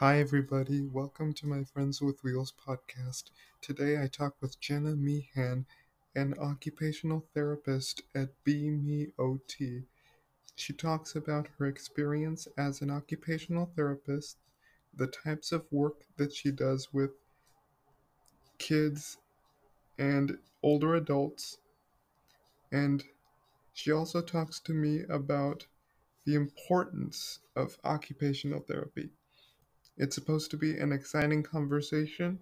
Hi, everybody. Welcome to my Friends with Wheels podcast. Today I talk with Jenna Meehan, an occupational therapist at Be Me OT. She talks about her experience as an occupational therapist, the types of work that she does with kids and older adults, and she also talks to me about the importance of occupational therapy. It's supposed to be an exciting conversation.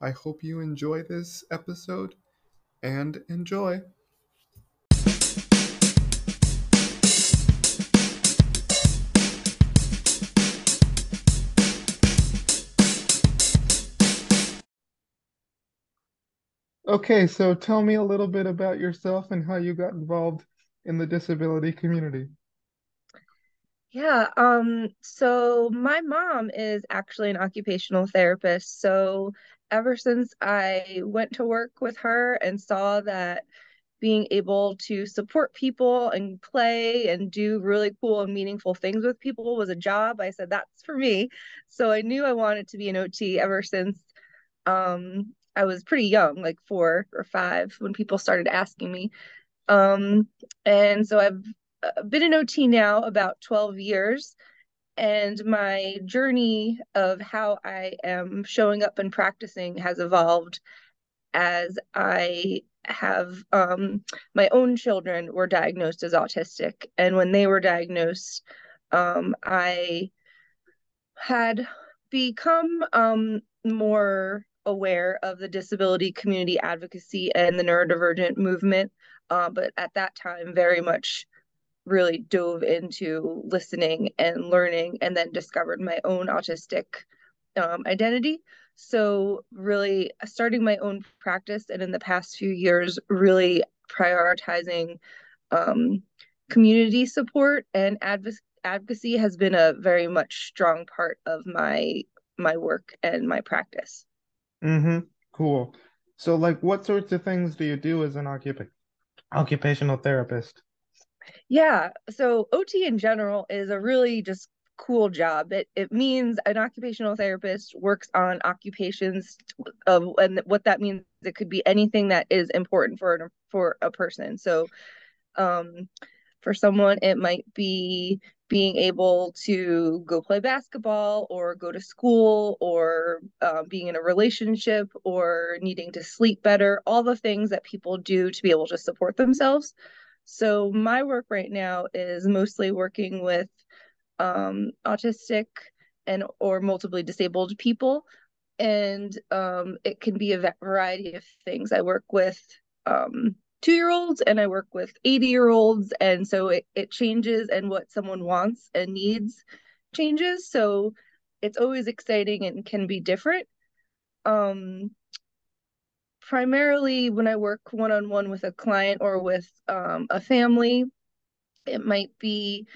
I hope you enjoy this episode and enjoy. Okay, so tell me a little bit about yourself and how you got involved in the disability community. Yeah, um, so my mom is actually an occupational therapist. So ever since I went to work with her and saw that being able to support people and play and do really cool and meaningful things with people was a job, I said that's for me. So I knew I wanted to be an OT ever since um I was pretty young, like four or five, when people started asking me. Um, and so I've been an OT now about 12 years. And my journey of how I am showing up and practicing has evolved as I have um, my own children were diagnosed as autistic. And when they were diagnosed, um, I had become um, more aware of the disability community advocacy and the neurodivergent movement. Uh, but at that time, very much really dove into listening and learning and then discovered my own autistic um, identity. So, really starting my own practice and in the past few years, really prioritizing um, community support and adv- advocacy has been a very much strong part of my my work and my practice. Mm-hmm. Cool. So, like, what sorts of things do you do as an occup- occupational therapist? Yeah, so OT in general is a really just cool job. It it means an occupational therapist works on occupations of and what that means it could be anything that is important for an, for a person. So um for someone it might be being able to go play basketball or go to school or uh, being in a relationship or needing to sleep better, all the things that people do to be able to support themselves. So my work right now is mostly working with um, autistic and or multiply disabled people, and um, it can be a variety of things. I work with um, two year olds and I work with 80 year olds, and so it it changes and what someone wants and needs changes. So it's always exciting and can be different. Um, primarily when I work one on one with a client or with um, a family, it might be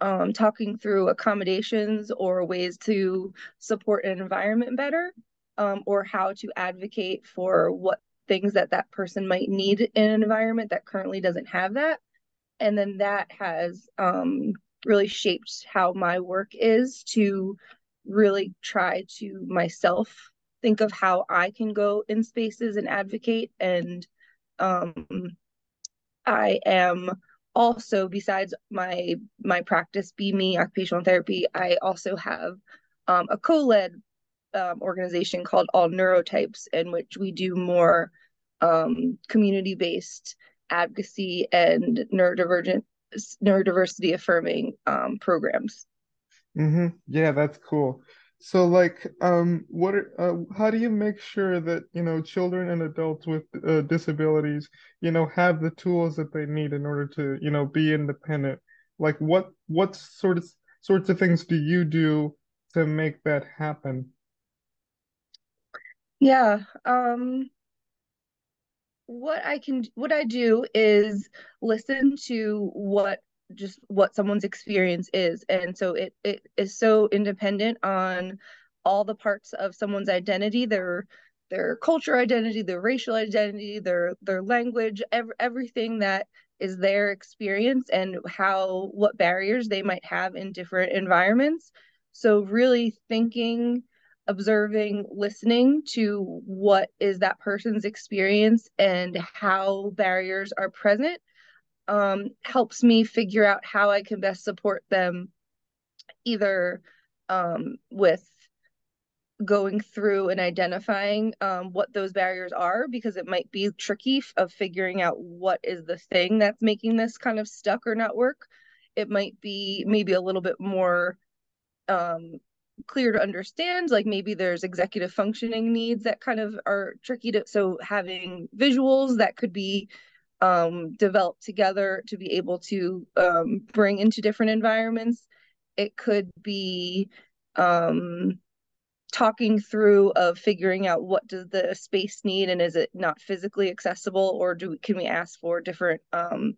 um, talking through accommodations or ways to support an environment better, um, or how to advocate for what things that that person might need in an environment that currently doesn't have that. And then that has um, really shaped how my work is to really try to myself think of how I can go in spaces and advocate. And um, I am also, besides my my practice, Be Me Occupational Therapy, I also have um, a co-led um, organization called All Neurotypes, in which we do more um, community-based advocacy and neurodivergent neurodiversity affirming um, programs. Mm-hmm. Yeah, that's cool. So, like, um, what are, uh, how do you make sure that, you know, children and adults with uh, disabilities, you know, have the tools that they need in order to, you know, be independent? Like, what what sort of sorts of things do you do to make that happen? Yeah, um, what I can what I do is listen to what just what someone's experience is. And so it it is so independent on all the parts of someone's identity their their culture identity their racial identity their their language ev- everything that is their experience and how what barriers they might have in different environments. So really thinking, observing, listening to what is that person's experience and how barriers are present um, helps me figure out how I can best support them either um, with going through and identifying um, what those barriers are because it might be tricky of figuring out what is the thing that's making this kind of stuck or not work. It might be maybe a little bit more um, clear to understand like maybe there's executive functioning needs that kind of are tricky to so having visuals that could be um, developed together to be able to um, bring into different environments. It could be um, talking through of figuring out what does the space need and is it not physically accessible or do can we ask for different um,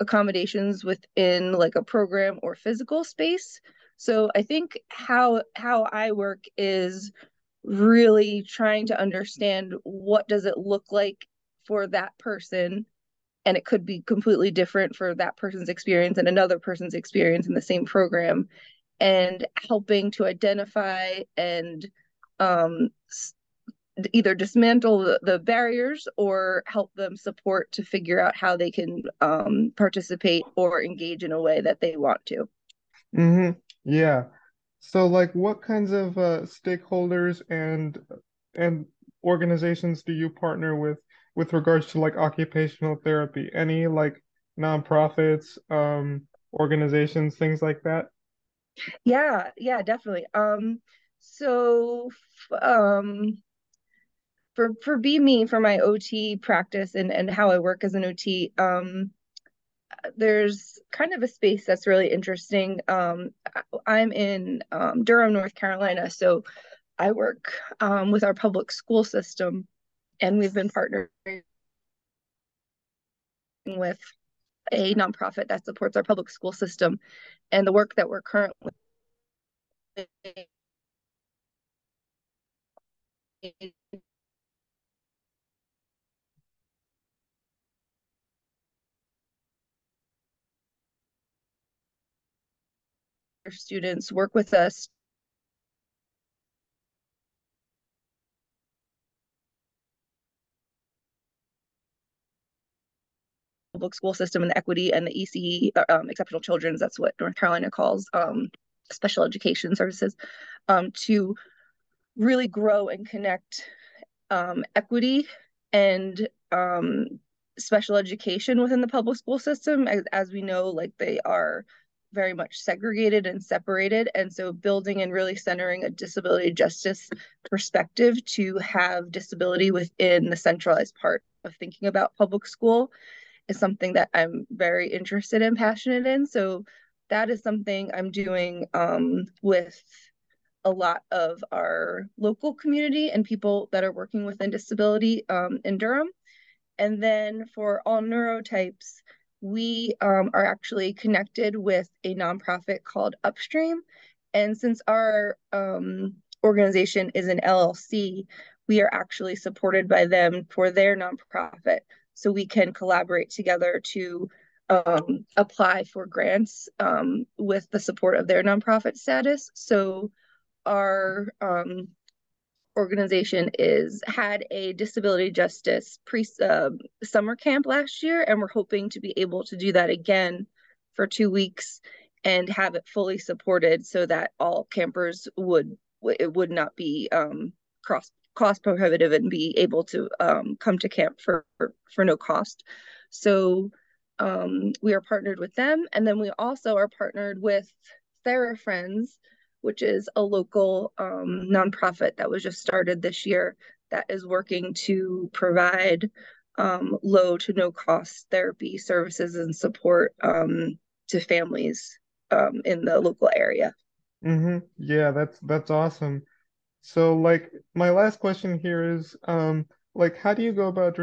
accommodations within like a program or physical space? So i think how how i work is really trying to understand what does it look like for that person and it could be completely different for that person's experience and another person's experience in the same program and helping to identify and um, either dismantle the, the, barriers or help them support to figure out how they can um, participate or engage in a way that they want to. Mm-hmm. Yeah. So, like, what kinds of uh, stakeholders and and organizations do you partner with with regards to like occupational therapy? Any like nonprofits, um, organizations, things like that? Yeah, yeah, definitely. Um, so um for for Be Me for my OT practice and and how I work as an OT, um there's kind of a space that's really interesting. Um I'm in um, Durham, North Carolina, so I work um, with our public school system and we've been partnering with a nonprofit that supports our public school system. And the work that we're currently students work with us public school system and the equity and the ECE, uh, um, exceptional children's, that's what North Carolina calls um, special education services, um, to really grow and connect um, equity and um, special education within the public school system. As, as we know, like they are very much segregated and separated. And so building and really centering a disability justice perspective to have disability within the centralized part of thinking about public school is something that I'm very interested and passionate in. So that is something I'm doing um, with a lot of our local community and people that are working within disability um, in Durham. And then for all neurotypes, we um, are actually connected with a nonprofit called Upstream. And since our um, organization is an LLC, we are actually supported by them for their nonprofit so we can collaborate together to um, apply for grants um, with the support of their nonprofit status. So our um, organization is had a disability justice pre uh, summer camp last year, and we're hoping to be able to do that again for two weeks and have it fully supported so that all campers would it would not be um, cross cost prohibitive and be able to um, come to camp for, for, for no cost. So um, we are partnered with them, and then we also are partnered with TheraFriends, which is a local um, nonprofit that was just started this year that is working to provide um, low to no cost therapy services and support um, to families um, in the local area. Mm-hmm. Yeah, that's that's awesome. So, like, my last question here is, um, like, how do you go about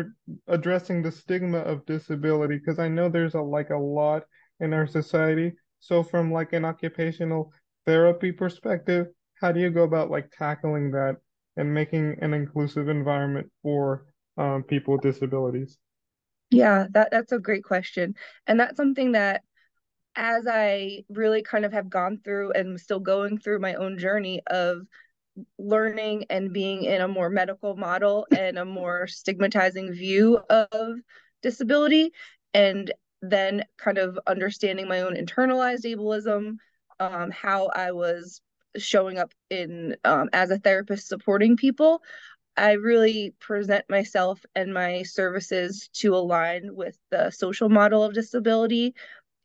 addressing the stigma of disability? Because I know there's a like a lot in our society. So, from like an occupational therapy perspective, how do you go about like tackling that and making an inclusive environment for um, people with disabilities? Yeah, that that's a great question, and that's something that as I really kind of have gone through and still going through my own journey of learning and being in a more medical model and a more stigmatizing view of disability and then kind of understanding my own internalized ableism um, how i was showing up in um, as a therapist supporting people i really present myself and my services to align with the social model of disability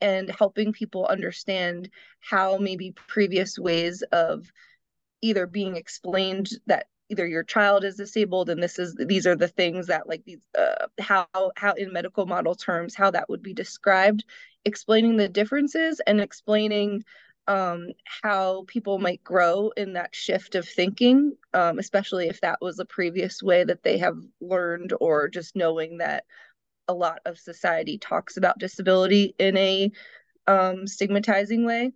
and helping people understand how maybe previous ways of either being explained that either your child is disabled and this is these are the things that like these uh, how how in medical model terms how that would be described explaining the differences and explaining um, how people might grow in that shift of thinking um, especially if that was a previous way that they have learned or just knowing that a lot of society talks about disability in a um, stigmatizing way.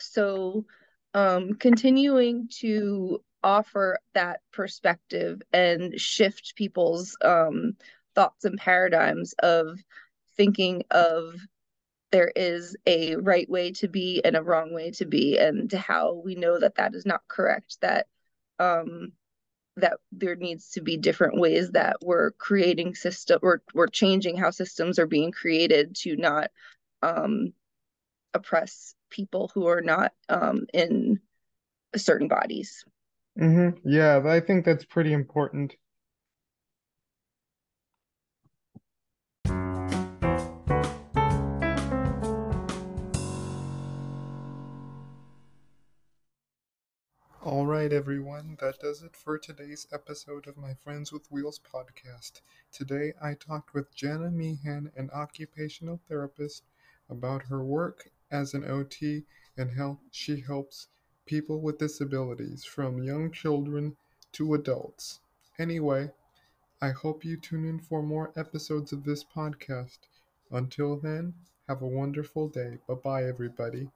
So um, continuing to offer that perspective and shift people's um, thoughts and paradigms of thinking of there is a right way to be and a wrong way to be and how we know that that is not correct that um, that there needs to be different ways that we're creating system or we're changing how systems are being created to not um, oppress people who are not um, in certain bodies. Mm-hmm. Yeah, I think that's pretty important. All right, everyone, that does it for today's episode of my Friends with Wheels podcast. Today I talked with Jenna Meehan, an occupational therapist, about her work as an OT and how she helps people with disabilities, from young children to adults. Anyway, I hope you tune in for more episodes of this podcast. Until then, have a wonderful day. Bye bye, everybody.